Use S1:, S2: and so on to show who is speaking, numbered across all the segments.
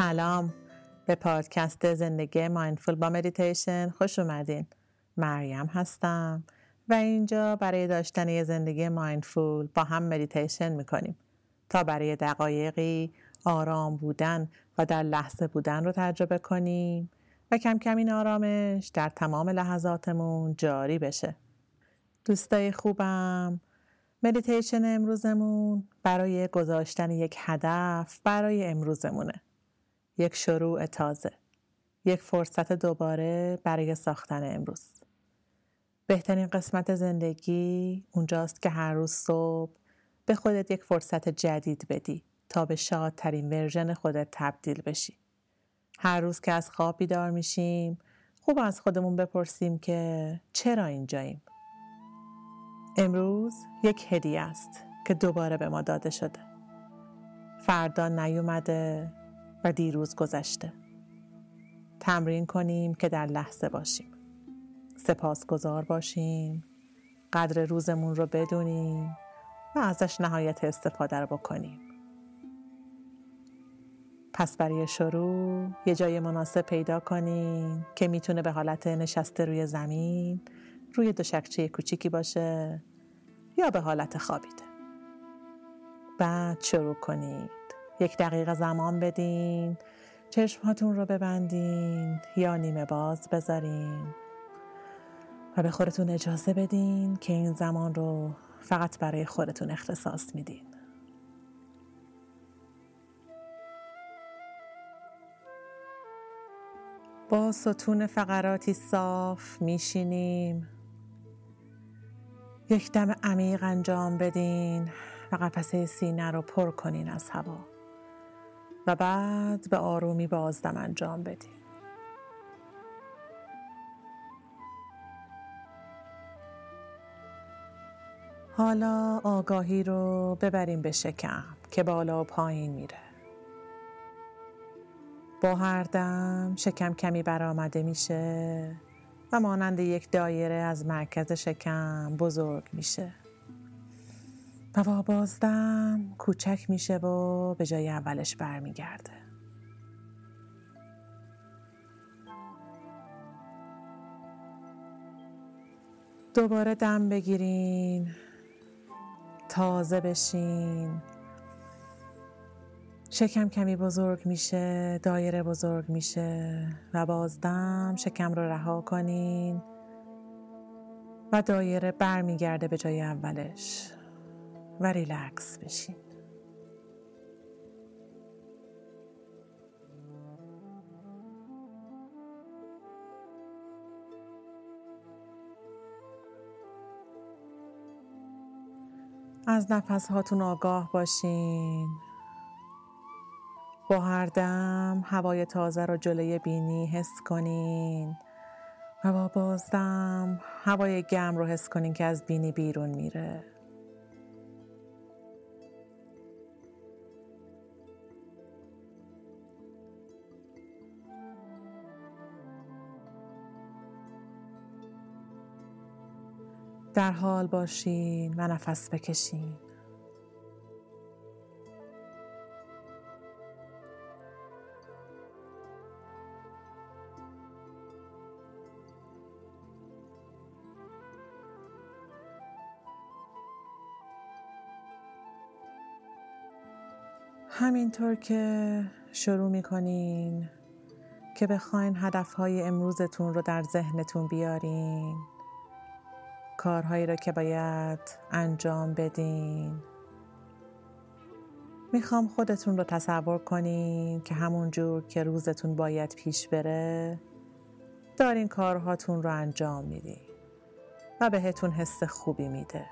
S1: سلام به پادکست زندگی mindful با مدیتیشن. خوش اومدین. مریم هستم و اینجا برای داشتن یه زندگی mindful با هم مدیتیشن می‌کنیم تا برای دقایقی آرام بودن و در لحظه بودن رو تجربه کنیم و کم کم این آرامش در تمام لحظاتمون جاری بشه. دوستای خوبم مدیتیشن امروزمون برای گذاشتن یک هدف برای امروزمونه. یک شروع تازه. یک فرصت دوباره برای ساختن امروز. بهترین قسمت زندگی اونجاست که هر روز صبح به خودت یک فرصت جدید بدی تا به شادترین ورژن خودت تبدیل بشی. هر روز که از خواب بیدار میشیم خوب از خودمون بپرسیم که چرا اینجاییم. امروز یک هدیه است که دوباره به ما داده شده. فردا نیومده و دیروز گذشته. تمرین کنیم که در لحظه باشیم. سپاسگزار باشیم. قدر روزمون رو بدونیم و ازش نهایت استفاده رو بکنیم. پس برای شروع یه جای مناسب پیدا کنیم که می‌تونه به حالت نشسته روی زمین روی دو شکچه کوچیکی باشه یا به حالت خوابیده. بعد شروع کنید یک دقیقه زمان بدین. چشمهاتون رو ببندین یا نیمه باز بذارین. و به خودتون اجازه بدین که این زمان رو فقط برای خودتون اختصاص میدین. با ستون فقراتی صاف میشینیم. یک دم عمیق انجام بدین. و قفسه سینه رو پر کنین از هوا. بعد به آرومی بازدم انجام بدین حالا آگاهی رو ببریم به شکم که بالا و پایین میره. با هر دم شکم کمی برآمده میشه و مانند یک دایره از مرکز شکم بزرگ میشه. و با بازدم کوچک میشه و به جای اولش برمیگرده. دوباره دم بگیرین تازه بشین. شکم کمی بزرگ میشه دایره بزرگ میشه و بازدم شکم رو رها کنین و دایره برمیگرده به جای اولش. و ریلکس بشین. از نفس هاتون آگاه باشین. با هر دم هوای تازه رو جلوی بینی حس کنین. و با بازدم هوای گرم رو حس کنین که از بینی بیرون میره. در حال باشین و نفس بکشین. همینطور که شروع می‌کنین که بخواین هدفهای امروزتون رو در ذهنتون بیارین. کارهایی را که باید انجام بدین. می‌خوام خودتون رو تصور کنین که همون جور که روزتون باید پیش بره دارین کارهاتون رو انجام میدین و بهتون حس خوبی میده.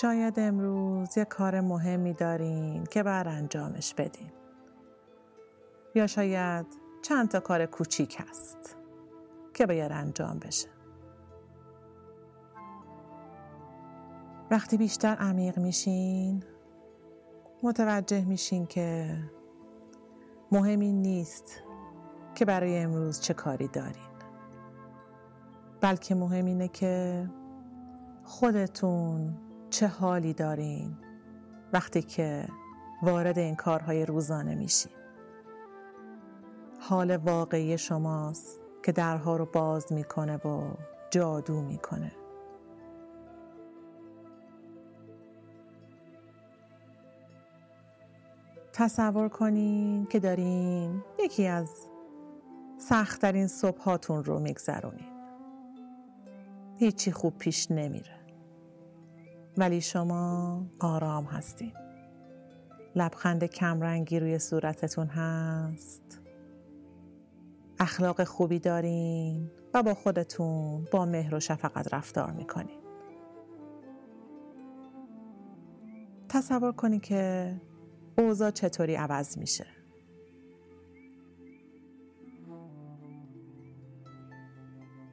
S1: شاید امروز یه کار مهمی دارین که بر انجامش بدین. یا شاید چند تا کار کوچیک هست. که باید انجام بشه. وقتی بیشتر عمیق میشین متوجه میشین که مهم این نیست که برای امروز چه کاری دارین. بلکه مهم اینه که خودتون چه حالی دارین وقتی که وارد این کارهای روزانه میشی حال واقعی شماست. که درها رو باز می‌کنه و جادو می‌کنه. تصور کنین که دارین یکی از سختترین صبحاتون رو میگذرونین. هیچی خوب پیش نمیره. ولی شما آرام هستین. لبخند کمرنگی روی صورتتون هست. اخلاق خوبی دارین و با خودتون با مهر و شفقت رفتار می‌کنین. تصور کنید که اوضاع چطوری عوض میشه.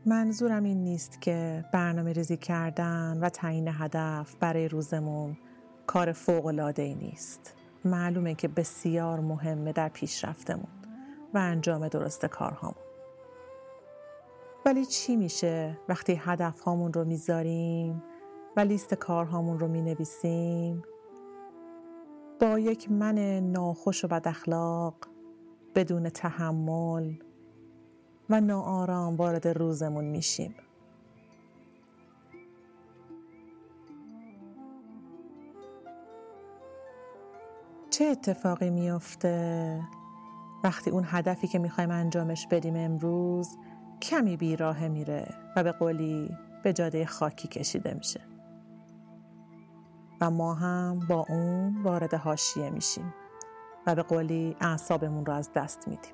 S1: منظورم این نیست که برنامه ریزی کردن و تعیین هدف برای روزمون کار فوق العاده ای نیست. معلومه که بسیار مهمه در پیشرفتمون. و انجام درست کارهامون. ولی چی میشه وقتی هدف هامون رو می‌ذاریم و لیست کارهامون رو می‌نویسیم؟ با یک من ناخوش و بد اخلاق بدون تحمل و ناآرام وارد روزمون میشیم. چه اتفاقی میافته؟ وقتی اون هدفی که می‌خوایم انجامش بدیم امروز کمی بیراه میره و به قولی به جاده خاکی کشیده میشه. و ما هم با اون وارد حاشیه میشیم و به قولی اعصابمون رو از دست میدیم.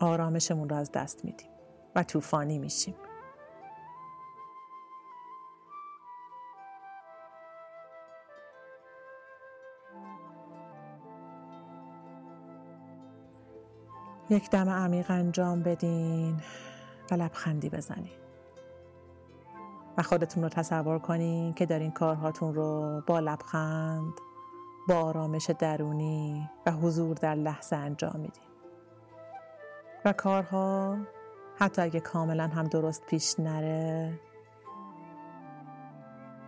S1: آرامشمون رو از دست میدیم و طوفانی میشیم. یک دم عمیق انجام بدین و لبخندی بزنین. و خودتون رو تصور کنین که دارین کارهاتون رو با لبخند با آرامش درونی و حضور در لحظه انجام میدین. و کارها حتی اگه کاملا هم درست پیش نره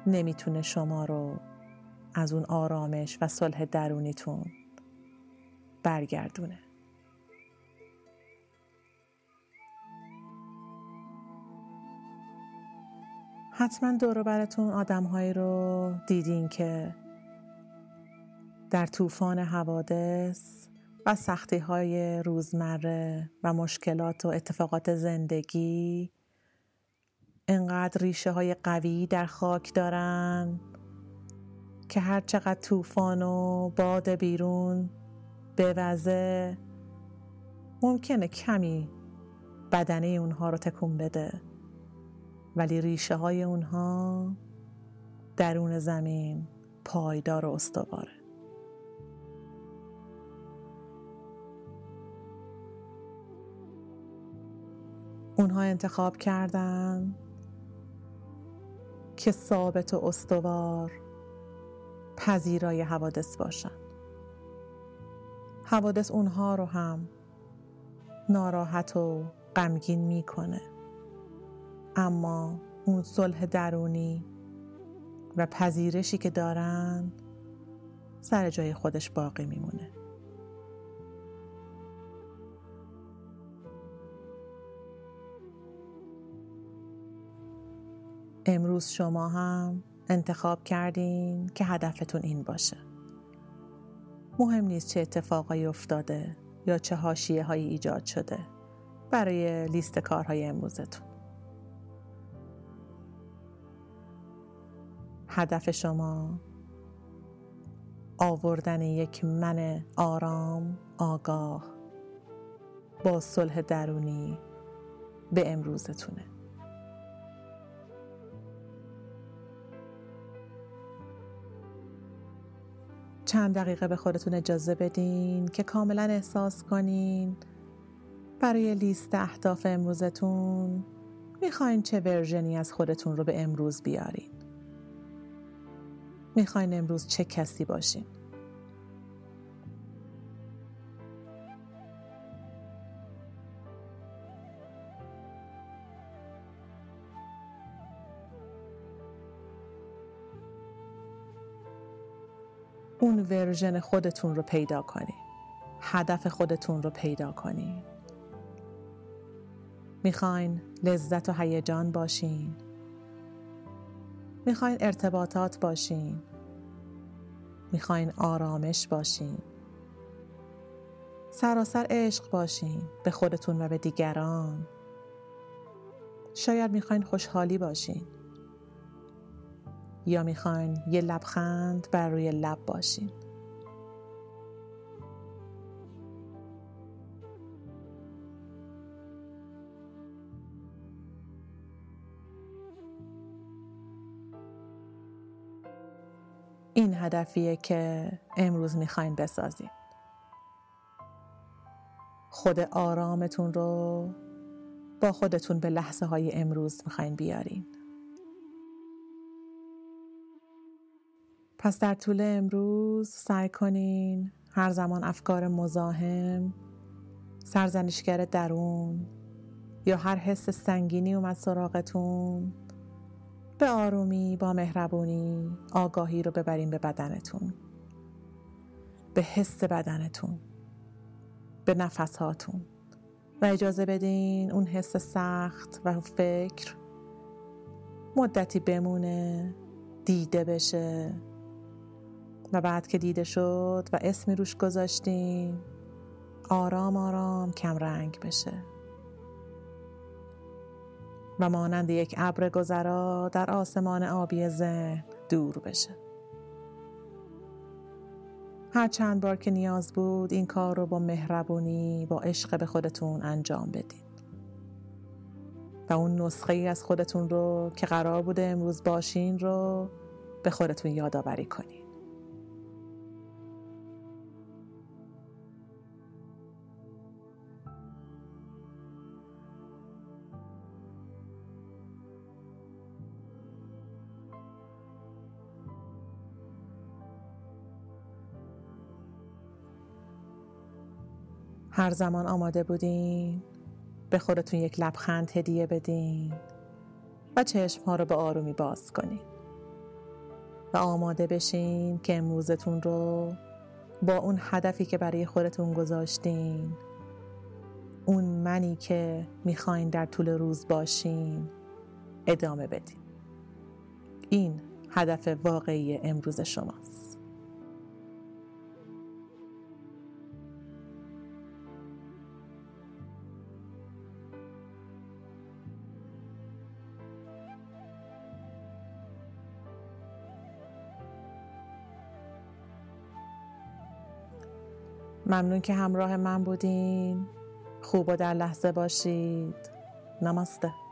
S1: نمی‌تونه شما رو از اون آرامش و صلح درونیتون برگردونه. حتما دور براتون آدمهایی رو دیدین که در طوفان حوادث و سختی های روزمره و مشکلات و اتفاقات زندگی انقدر ریشه های قوی در خاک دارن که هر چقدر طوفان و باد بیرون بوزه ممکنه کمی بدنه اونها رو تکون بده. ولی ریشه های اونها درون زمین پایدار و استواره. اونها انتخاب کردن که ثابت و استوار پذیرای حوادث باشن. حوادث اونها رو هم ناراحت و غمگین می‌کنه. اما اون صلح درونی و پذیرشی که دارن سر جای خودش باقی میمونه. امروز شما هم انتخاب کردین که هدفتون این باشه. مهم نیست چه اتفاقایی افتاده یا چه حاشیه هایی ایجاد شده برای لیست کارهای امروزتون. هدف شما آوردن یک من آرام آگاه با صلح درونی به امروزتونه. چند دقیقه به خودتون اجازه بدین که کاملا احساس کنین برای لیست اهداف امروزتون می‌خواین چه ورژنی از خودتون رو به امروز بیارین. می‌خواین امروز چه کسی باشین؟ اون ورژن خودتون رو پیدا کنین هدف خودتون رو پیدا کنین می‌خواین لذت و هیجان باشین. می‌خواین ارتباطات باشین. می‌خواین آرامش باشین. سراسر عشق باشین به خودتون و به دیگران. شاید می‌خواین خوشحالی باشین. یا می‌خواین یه لبخند بر روی لب باشین. این هدفیه که امروز می‌خواین بسازین. خود آرامتون رو با خودتون به لحظه های امروز می‌خواین بیارین. پس در طول امروز سعی کنین هر زمان افکار مزاحم سرزنشگر درون یا هر حس سنگینی اومد سراغتون به آرومی با مهربونی آگاهی رو ببرین به بدنتون. به حس بدنتون. به نفسهاتون و اجازه بدین اون حس سخت و فکر مدتی بمونه دیده بشه. و بعد که دیده شد و اسمی روش گذاشتین آرام آرام کم رنگ بشه. و مانند یک ابر گذرا در آسمان آبی ذهن دور بشه. هر چند بار که نیاز بود این کار رو با مهربونی با عشق به خودتون انجام بدین. و اون نسخه ای از خودتون رو که قرار بوده امروز باشین رو به خودتون یادآوری کنین. هر زمان آماده بودین به خودتون یک لبخند هدیه بدین و چشم ها رو به آرومی باز کنین. و آماده بشین که امروزتون رو با اون هدفی که برای خودتون گذاشتین اون منی که می‌خواین در طول روز باشین ادامه بدین. این هدف واقعی امروز شماست. ممنون که همراه من بودین. خوب و در لحظه باشید. نماسته.